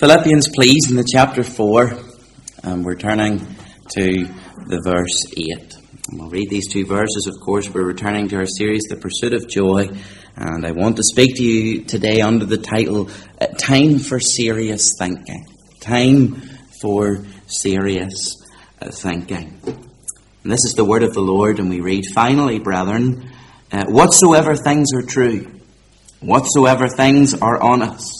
Philippians, please, in the chapter 4. Um, we're turning to the verse 8. And we'll read these two verses, of course. We're returning to our series, The Pursuit of Joy. And I want to speak to you today under the title, uh, Time for Serious Thinking. Time for Serious uh, Thinking. And this is the word of the Lord, and we read, Finally, brethren, uh, whatsoever things are true, whatsoever things are honest,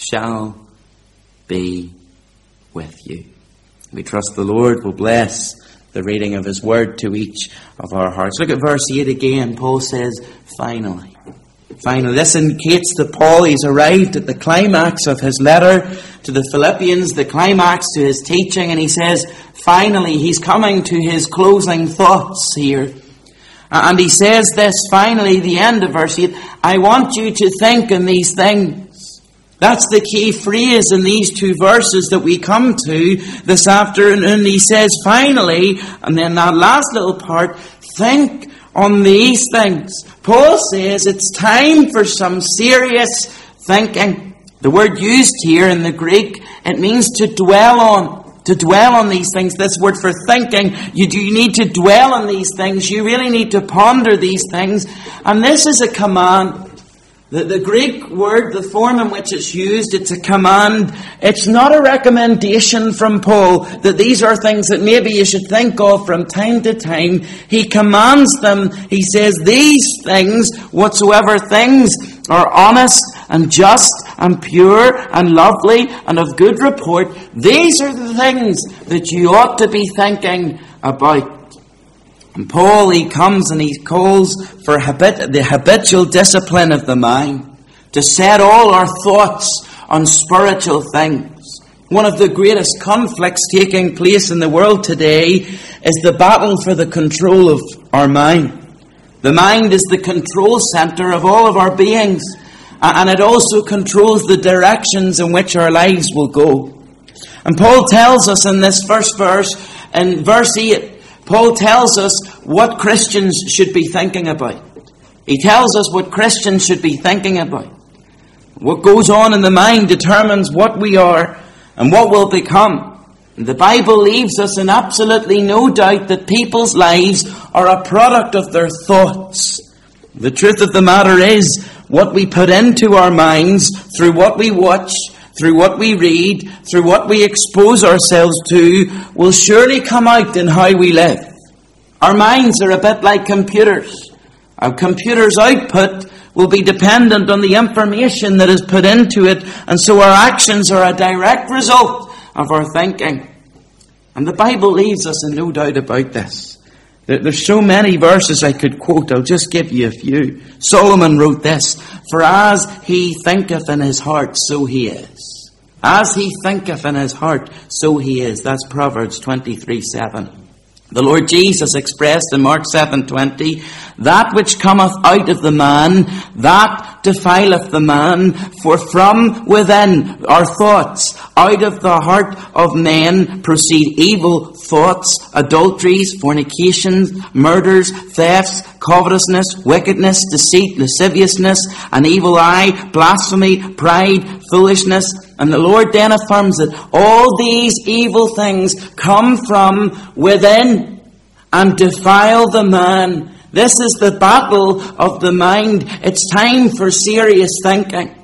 shall be with you. We trust the Lord will bless the reading of His word to each of our hearts. Look at verse 8 again. Paul says, finally. Finally, this indicates that Paul has arrived at the climax of his letter to the Philippians, the climax to his teaching, and he says, finally, he's coming to his closing thoughts here. And he says this, finally, the end of verse 8, I want you to think on these things that's the key phrase in these two verses that we come to this afternoon. He says, finally, and then that last little part, think on these things. Paul says it's time for some serious thinking. The word used here in the Greek, it means to dwell on. To dwell on these things, this word for thinking, you do you need to dwell on these things. You really need to ponder these things. And this is a command. The, the Greek word, the form in which it's used, it's a command. It's not a recommendation from Paul that these are things that maybe you should think of from time to time. He commands them. He says, these things, whatsoever things are honest and just and pure and lovely and of good report, these are the things that you ought to be thinking about. And Paul, he comes and he calls for habit, the habitual discipline of the mind to set all our thoughts on spiritual things. One of the greatest conflicts taking place in the world today is the battle for the control of our mind. The mind is the control center of all of our beings, and it also controls the directions in which our lives will go. And Paul tells us in this first verse, in verse 8, Paul tells us what Christians should be thinking about. He tells us what Christians should be thinking about. What goes on in the mind determines what we are and what will become. The Bible leaves us in absolutely no doubt that people's lives are a product of their thoughts. The truth of the matter is, what we put into our minds through what we watch, through what we read, through what we expose ourselves to, will surely come out in how we live. Our minds are a bit like computers. Our computer's output will be dependent on the information that is put into it, and so our actions are a direct result of our thinking. And the Bible leaves us in no doubt about this. There's so many verses I could quote. I'll just give you a few. Solomon wrote this, For as he thinketh in his heart, so he is. As he thinketh in his heart, so he is. That's Proverbs 23 7. The Lord Jesus expressed in Mark 7:20, that which cometh out of the man, that defileth the man, for from within our thoughts, out of the heart of men proceed evil thoughts, adulteries, fornications, murders, thefts, covetousness, wickedness, deceit, lasciviousness, an evil eye, blasphemy, pride, foolishness, and the Lord then affirms that all these evil things come from within and defile the man. This is the battle of the mind. It's time for serious thinking.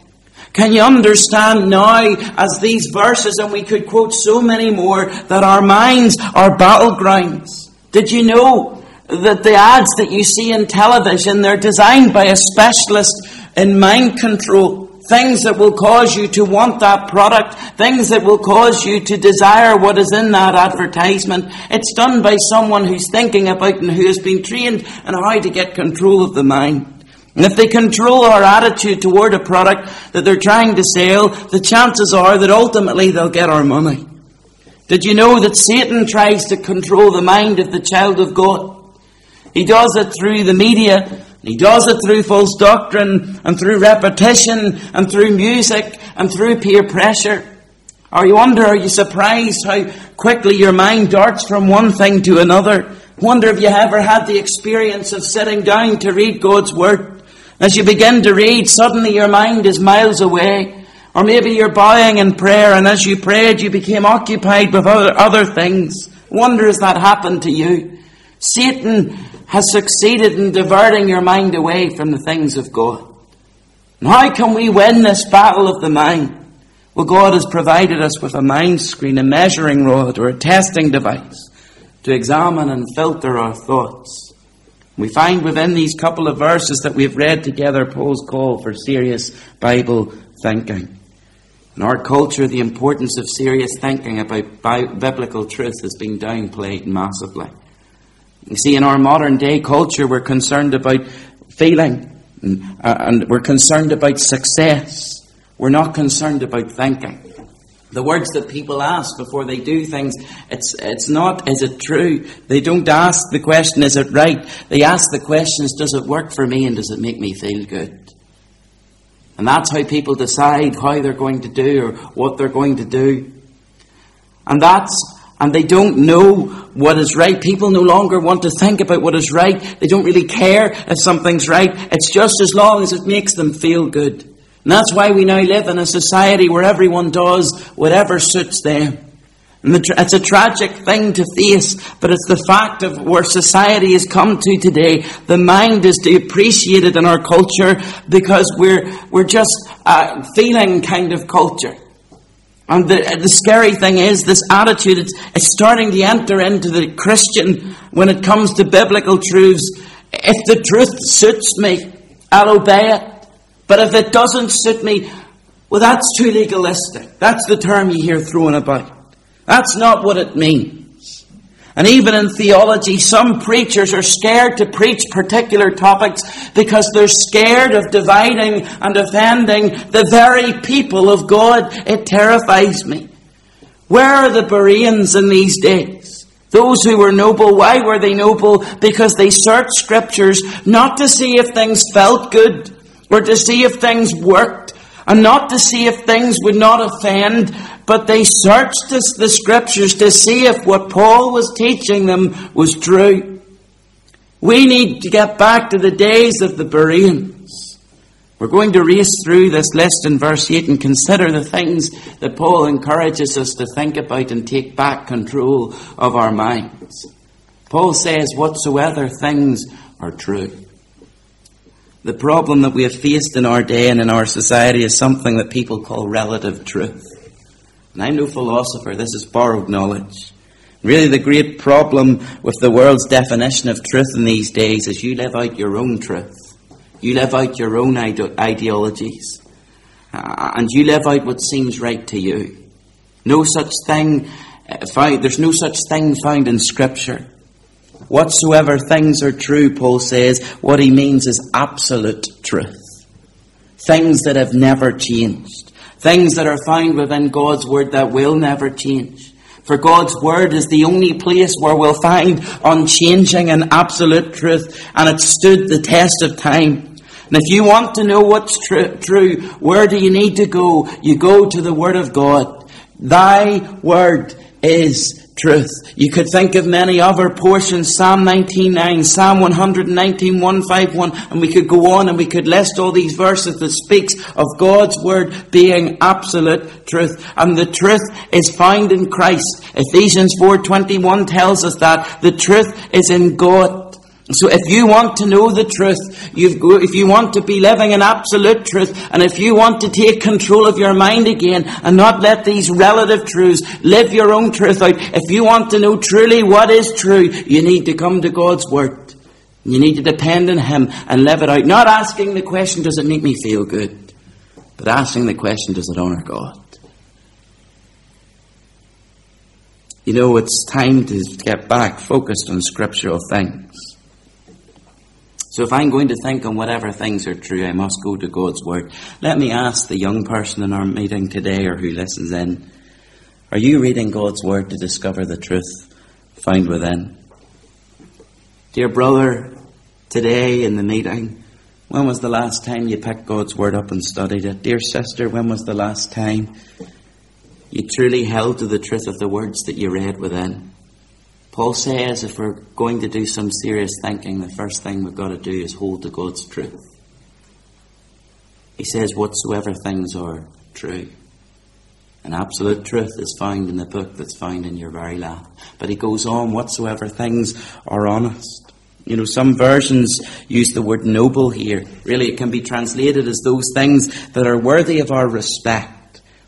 Can you understand now, as these verses, and we could quote so many more, that our minds are battlegrounds? Did you know that the ads that you see in television, they're designed by a specialist in mind control? Things that will cause you to want that product. Things that will cause you to desire what is in that advertisement. It's done by someone who's thinking about and who has been trained on how to get control of the mind. And if they control our attitude toward a product that they're trying to sell, the chances are that ultimately they'll get our money. Did you know that Satan tries to control the mind of the child of God? He does it through the media, he does it through false doctrine, and through repetition, and through music, and through peer pressure. Are you wonder, are you surprised how quickly your mind darts from one thing to another? Wonder if you ever had the experience of sitting down to read God's Word as you begin to read, suddenly your mind is miles away. Or maybe you're bowing in prayer, and as you prayed, you became occupied with other, other things. Wonder has that happened to you? Satan has succeeded in diverting your mind away from the things of God. And how can we win this battle of the mind? Well, God has provided us with a mind screen, a measuring rod, or a testing device to examine and filter our thoughts. We find within these couple of verses that we've read together Paul's call for serious Bible thinking. In our culture, the importance of serious thinking about biblical truth has been downplayed massively. You see, in our modern day culture, we're concerned about feeling and, uh, and we're concerned about success. We're not concerned about thinking. The words that people ask before they do things, it's, it's not, is it true? They don't ask the question, is it right? They ask the questions, does it work for me and does it make me feel good? And that's how people decide how they're going to do or what they're going to do. And that's, and they don't know what is right. People no longer want to think about what is right. They don't really care if something's right. It's just as long as it makes them feel good. And that's why we now live in a society where everyone does whatever suits them. And it's a tragic thing to face, but it's the fact of where society has come to today. The mind is depreciated in our culture because we're, we're just a feeling kind of culture. And the, the scary thing is, this attitude, it's, it's starting to enter into the Christian when it comes to biblical truths. If the truth suits me, I'll obey it. But if it doesn't suit me, well, that's too legalistic. That's the term you hear thrown about. That's not what it means. And even in theology, some preachers are scared to preach particular topics because they're scared of dividing and offending the very people of God. It terrifies me. Where are the Bereans in these days? Those who were noble, why were they noble? Because they searched scriptures not to see if things felt good, or to see if things worked, and not to see if things would not offend, but they searched the scriptures to see if what Paul was teaching them was true. We need to get back to the days of the Bereans. We're going to race through this list in verse 8 and consider the things that Paul encourages us to think about and take back control of our minds. Paul says, Whatsoever things are true. The problem that we have faced in our day and in our society is something that people call relative truth. And I'm no philosopher, this is borrowed knowledge. Really, the great problem with the world's definition of truth in these days is you live out your own truth. You live out your own ide- ideologies. Uh, and you live out what seems right to you. No such thing uh, there's no such thing found in Scripture. Whatsoever things are true, Paul says, what he means is absolute truth. Things that have never changed. Things that are found within God's Word that will never change. For God's Word is the only place where we'll find unchanging and absolute truth, and it stood the test of time. And if you want to know what's tr- true, where do you need to go? You go to the Word of God. Thy Word is truth. You could think of many other portions, Psalm 99, Psalm 119, 151, and we could go on and we could list all these verses that speaks of God's word being absolute truth. And the truth is found in Christ. Ephesians 4.21 tells us that the truth is in God. So if you want to know the truth, if you want to be living in absolute truth, and if you want to take control of your mind again and not let these relative truths live your own truth out, if you want to know truly what is true, you need to come to God's Word. You need to depend on Him and live it out. Not asking the question, does it make me feel good? But asking the question, does it honour God? You know, it's time to get back focused on scriptural things. So if I'm going to think on whatever things are true, I must go to God's Word. Let me ask the young person in our meeting today or who listens in, are you reading God's Word to discover the truth found within? Dear brother, today in the meeting, when was the last time you picked God's Word up and studied it? Dear sister, when was the last time you truly held to the truth of the words that you read within? Paul says if we're going to do some serious thinking, the first thing we've got to do is hold to God's truth. He says, whatsoever things are true. And absolute truth is found in the book that's found in your very lap. But he goes on, whatsoever things are honest. You know, some versions use the word noble here. Really, it can be translated as those things that are worthy of our respect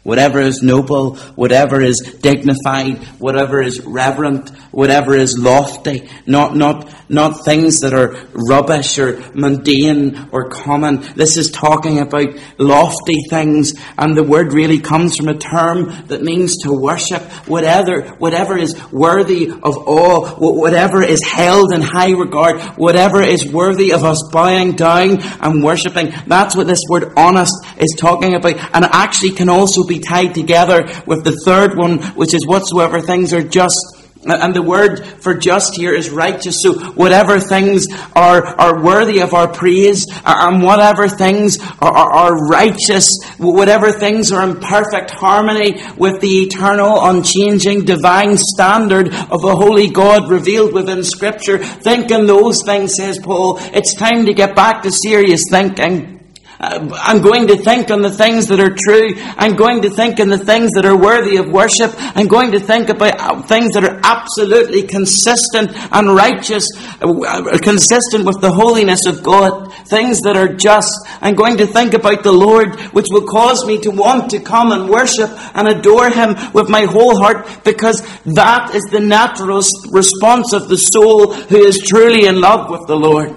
Whatever is noble, whatever is dignified, whatever is reverent, whatever is lofty, not, not, not things that are rubbish or mundane or common. This is talking about lofty things, and the word really comes from a term that means to worship. Whatever, whatever is worthy of awe, whatever is held in high regard, whatever is worthy of us bowing down and worshipping. That's what this word honest is talking about, and actually can also be tied together with the third one, which is whatsoever things are just. And the word for just here is righteous. So whatever things are, are worthy of our praise, and whatever things are, are, are, righteous, whatever things are in perfect harmony with the eternal, unchanging, divine standard of a holy God revealed within Scripture, think in those things, says Paul. It's time to get back to serious thinking. Uh, I'm going to think on the things that are true. I'm going to think on the things that are worthy of worship. I'm going to think about uh, things that are absolutely consistent and righteous, uh, consistent with the holiness of God. Things that are just. I'm going to think about the Lord, which will cause me to want to come and worship and adore Him with my whole heart, because that is the natural response of the soul who is truly in love with the Lord.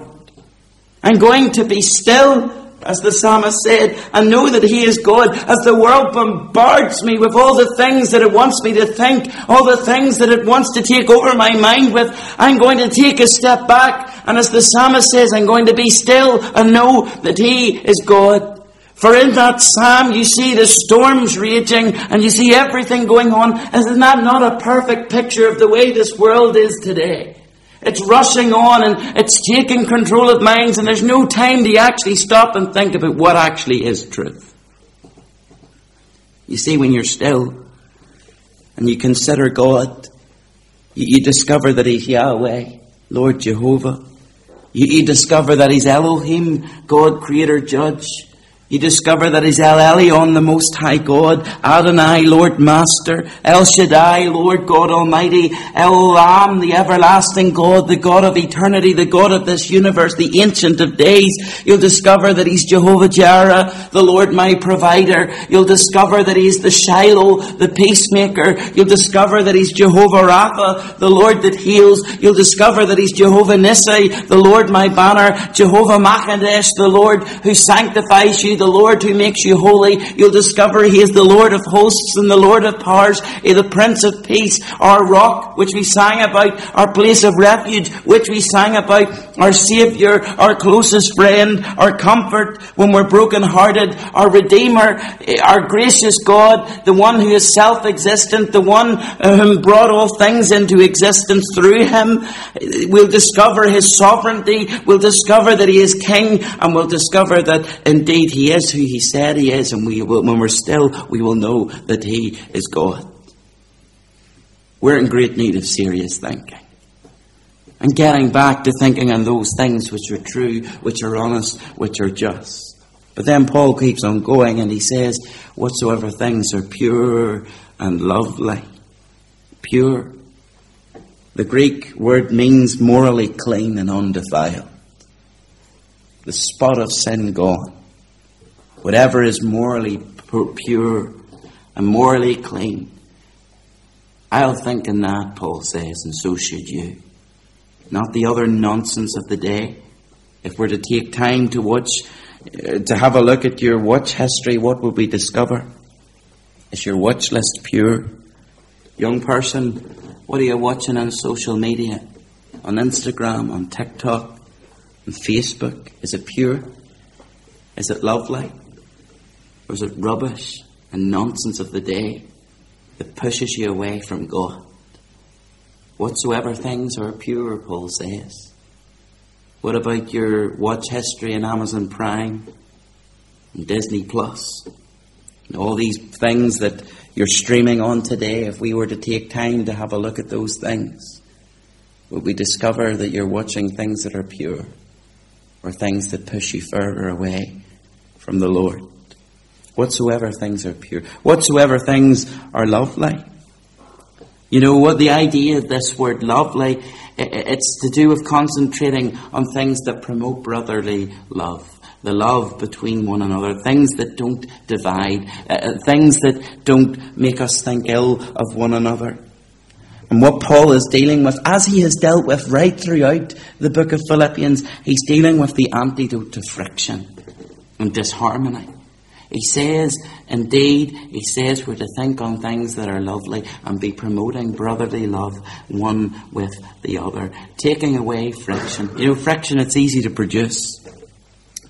I'm going to be still as the psalmist said, I know that He is God. As the world bombards me with all the things that it wants me to think, all the things that it wants to take over my mind with, I'm going to take a step back. And as the psalmist says, I'm going to be still and know that He is God. For in that psalm, you see the storms raging and you see everything going on. Isn't that not a perfect picture of the way this world is today? It's rushing on and it's taking control of minds and there's no time to actually stop and think about what actually is truth. You see, when you're still and you consider God, you, you discover that He's Yahweh, Lord Jehovah. You, you discover that He's Elohim, God, Creator, Judge. You discover that he's El Elyon, the Most High God, Adonai, Lord Master, El Shaddai, Lord God Almighty, El Olam, the everlasting God, the God of eternity, the God of this universe, the Ancient of Days. You'll discover that he's Jehovah Jireh, the Lord my provider. You'll discover that he's the Shiloh, the peacemaker. You'll discover that he's Jehovah Rapha, the Lord that heals. You'll discover that he's Jehovah Nissi, the Lord my banner, Jehovah Machadesh, the Lord who sanctifies you, the Lord who makes you holy. You'll discover He is the Lord of hosts and the Lord of powers, He the Prince of Peace, our rock, which we sang about, our place of refuge, which we sang about, our Saviour, our closest friend, our comfort when we're broken-hearted, our Redeemer, our gracious God, the one who is self-existent, the one uh, who brought all things into existence through Him. We'll discover His sovereignty, we'll discover that He is King, and we'll discover that indeed He is who He said He is, and we will, when we're still, we will know that He is God. We're in great need of serious thinking. And getting back to thinking on those things which are true, which are honest, which are just. But then Paul keeps on going and he says, Whatsoever things are pure and lovely. Pure. The Greek word means morally clean and undefiled. The spot of sin gone whatever is morally pure and morally clean. I'll think in that, Paul says, and so should you. Not the other nonsense of the day. If we're to take time to watch, uh, to have a look at your watch history, what will we discover? Is your watch list pure? Young person, what are you watching on social media? On Instagram, on TikTok? on Facebook? Is it pure? Is it lovely? Or is it rubbish and nonsense of the day that pushes you away from God? Whatsoever things are pure, Paul says. What about your watch history in Amazon Prime and Disney Plus? And all these things that you're streaming on today, if we were to take time to have a look at those things, would we discover that you're watching things that are pure or things that push you further away from the Lord? Whatsoever things are pure, whatsoever things are lovely. You know what the idea of this word lovely, it's to do with concentrating on things that promote brotherly love the love between one another, things that don't divide, uh, uh, things that don't make us think ill of one another. And what Paul is dealing with, as he has dealt with right throughout the book of Philippians, he's dealing with the antidote to friction and disharmony. He says, indeed, he says we're to think on things that are lovely and be promoting brotherly love one with the other, taking away friction. You know, friction, it's easy to produce.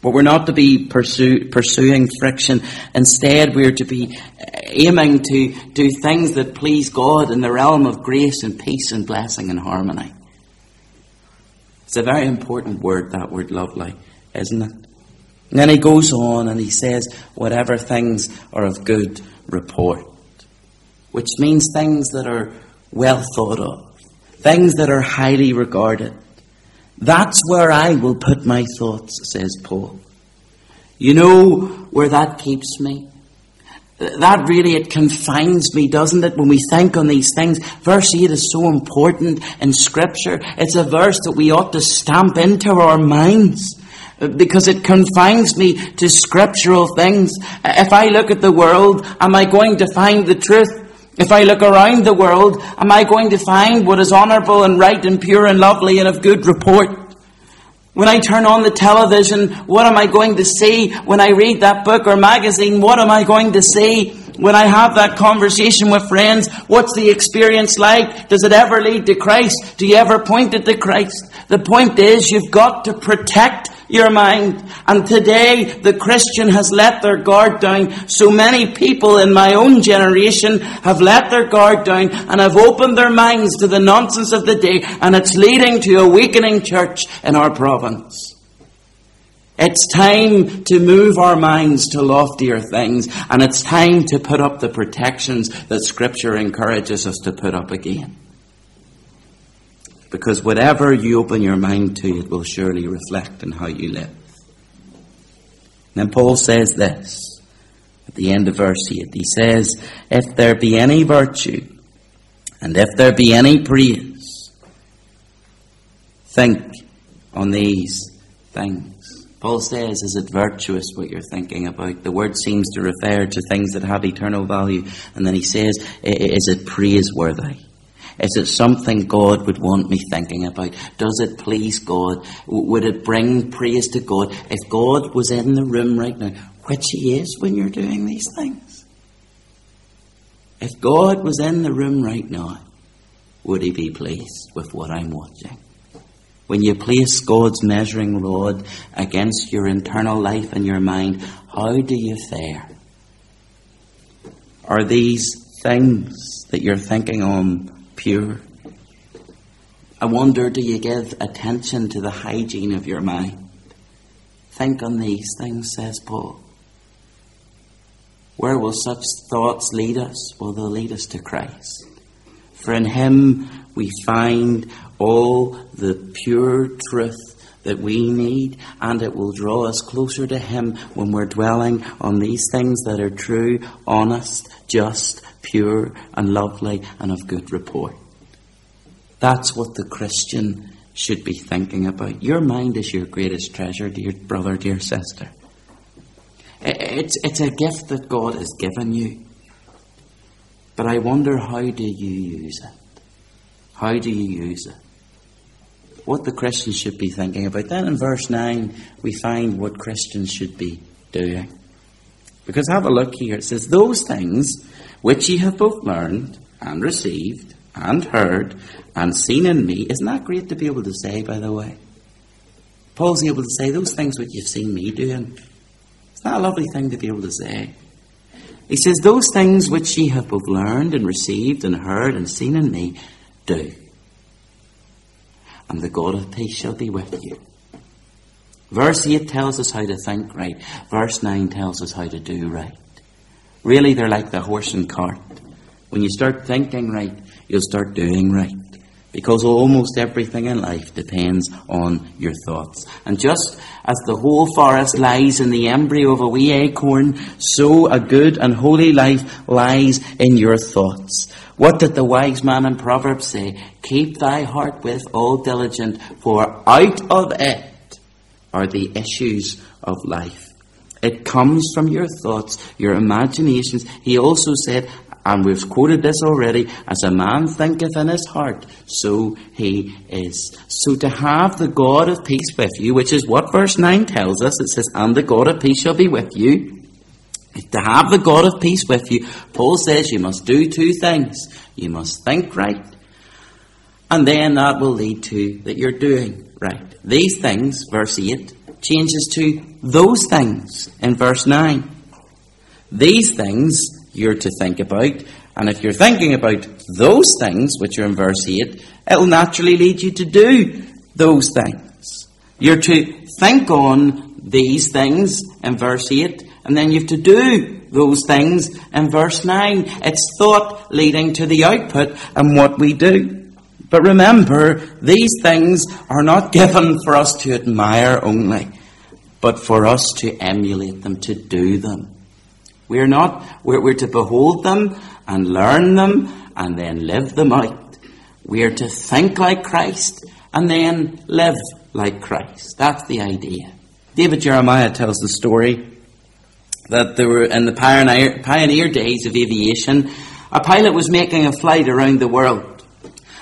But we're not to be pursue, pursuing friction. Instead, we're to be uh, aiming to do things that please God in the realm of grace and peace and blessing and harmony. It's a very important word, that word lovely, isn't it? And then he goes on and he says, whatever things are of good report, which means things that are well thought of, things that are highly regarded, that's where I will put my thoughts, says Paul. You know where that keeps me? That really, it confines me, doesn't it, when we think on these things? Verse 8 is so important in Scripture. It's a verse that we ought to stamp into our minds because it confines me to scriptural things. If I look at the world, am I going to find the truth? If I look around the world, am I going to find what is honourable and right and pure and lovely and of good report? When I turn on the television, what am I going to see? When I read that book or magazine, what am I going to see? When I have that conversation with friends, what's the experience like? Does it ever lead to Christ? Do you ever point it to Christ? The point is, you've got to protect your mind. And today, the Christian has let their guard down. So many people in my own generation have let their guard down and have opened their minds to the nonsense of the day, and it's leading to a weakening church in our province. It's time to move our minds to loftier things, and it's time to put up the protections that Scripture encourages us to put up again. Because whatever you open your mind to, it will surely reflect in how you live. Then Paul says this at the end of verse 8. He says, If there be any virtue, and if there be any praise, think on these things. Paul says, Is it virtuous what you're thinking about? The word seems to refer to things that have eternal value. And then he says, Is it praiseworthy? Is it something God would want me thinking about? Does it please God? Would it bring praise to God? If God was in the room right now, which He is when you're doing these things, if God was in the room right now, would He be pleased with what I'm watching? When you place God's measuring rod against your internal life and your mind, how do you fare? Are these things that you're thinking on pure? I wonder, do you give attention to the hygiene of your mind? Think on these things, says Paul. Where will such thoughts lead us? Well, they'll lead us to Christ. For in Him we find all the pure truth that we need, and it will draw us closer to Him when we're dwelling on these things that are true, honest, just, pure and lovely and of good report. That's what the Christian should be thinking about. Your mind is your greatest treasure, dear brother, dear sister. It's, it's a gift that God has given you. But I wonder how do you use it? How do you use it? What the Christians should be thinking about. Then in verse 9, we find what Christians should be doing. Because have a look here. It says, Those things which ye have both learned and received and heard and seen in me. Isn't that great to be able to say, by the way? Paul's able to say, Those things which you've seen me doing. It's not a lovely thing to be able to say. He says, Those things which ye have both learned and received and heard and seen in me, do. And the God of peace shall be with you. Verse 8 tells us how to think right. Verse 9 tells us how to do right. Really, they're like the horse and cart. When you start thinking right, you'll start doing right. Because almost everything in life depends on your thoughts. And just as the whole forest lies in the embryo of a wee acorn, so a good and holy life lies in your thoughts. What did the wise man in Proverbs say? Keep thy heart with all diligence, for out of it are the issues of life. It comes from your thoughts, your imaginations. He also said, and we've quoted this already, as a man thinketh in his heart, so he is. So to have the God of peace with you, which is what verse 9 tells us, it says, and the God of peace shall be with you. To have the God of peace with you, Paul says you must do two things. You must think right, and then that will lead to that you're doing right. These things, verse 8, changes to those things in verse 9. These things you're to think about, and if you're thinking about those things, which are in verse 8, it'll naturally lead you to do those things. You're to think on these things in verse 8, and then you have to do those things in verse 9. It's thought leading to the output and what we do. But remember, these things are not given for us to admire only, but for us to emulate them, to do them. We're not, we're, we're to behold them and learn them and then live them out. We are to think like Christ and then live like Christ. That's the idea. David Jeremiah tells the story that there were in the pioneer, pioneer days of aviation, a pilot was making a flight around the world.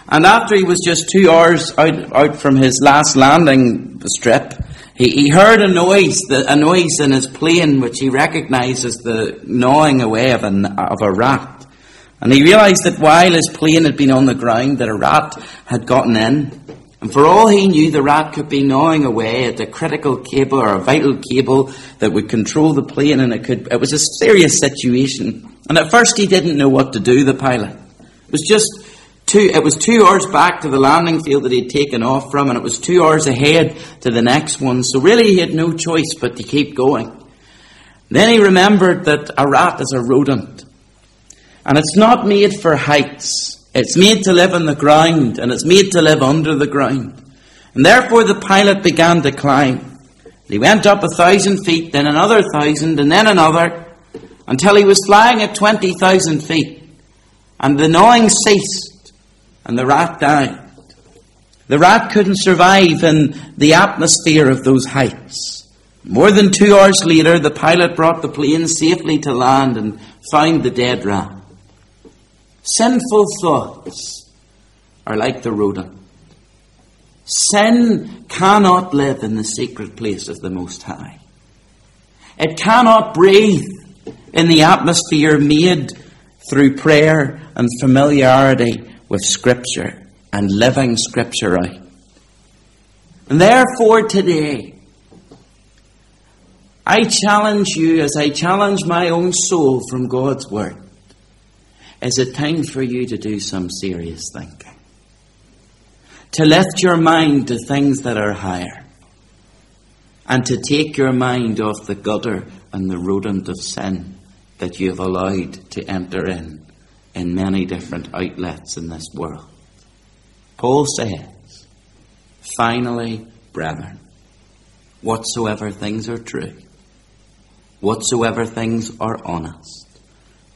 And after he was just two hours out, out from his last landing strip, he, he heard a noise, a noise in his plane which he recognized as the gnawing away of, an, of a rat. And he realized that while his plane had been on the ground, that a rat had gotten in. And for all he knew, the rat could be gnawing away at a critical cable or a vital cable that would control the plane, and it could. It was a serious situation. And at first, he didn't know what to do. The pilot it was just two, it was two hours back to the landing field that he'd taken off from, and it was two hours ahead to the next one. So really, he had no choice but to keep going. Then he remembered that a rat is a rodent, and it's not made for heights. It's made to live on the ground, and it's made to live under the ground. And therefore, the pilot began to climb. He went up a thousand feet, then another thousand, and then another, until he was flying at twenty thousand feet. And the gnawing ceased and the rat died. The rat couldn't survive in the atmosphere of those heights. More than two hours later, the pilot brought the plane safely to land and found the dead rat. Sinful thoughts are like the rodent. Sin cannot live in the secret place of the Most High. It cannot breathe in the atmosphere made through prayer and familiarity with Scripture and living Scripture out. And therefore, today, I challenge you as I challenge my own soul from God's Word. Is it time for you to do some serious thinking? To lift your mind to things that are higher. And to take your mind off the gutter and the rodent of sin that you have allowed to enter in in many different outlets in this world. Paul says, finally, brethren, whatsoever things are true, whatsoever things are honest,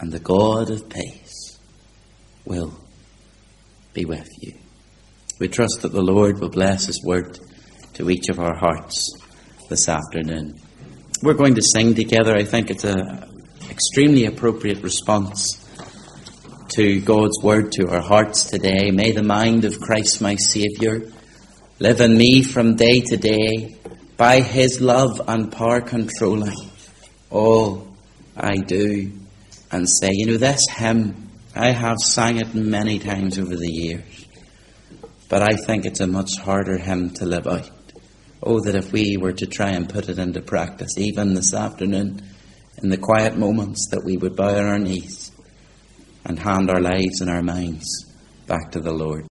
and the God of peace will be with you. We trust that the Lord will bless His word to each of our hearts this afternoon. We're going to sing together. I think it's an extremely appropriate response to God's word to our hearts today. May the mind of Christ my Saviour live in me from day to day by his love and power controlling all I do and say, you know, this hymn, I have sang it many times over the years, but I think it's a much harder hymn to live out. Oh, that if we were to try and put it into practice, even this afternoon, in the quiet moments, that we would bow on our knees and hand our lives and our minds back to the Lord.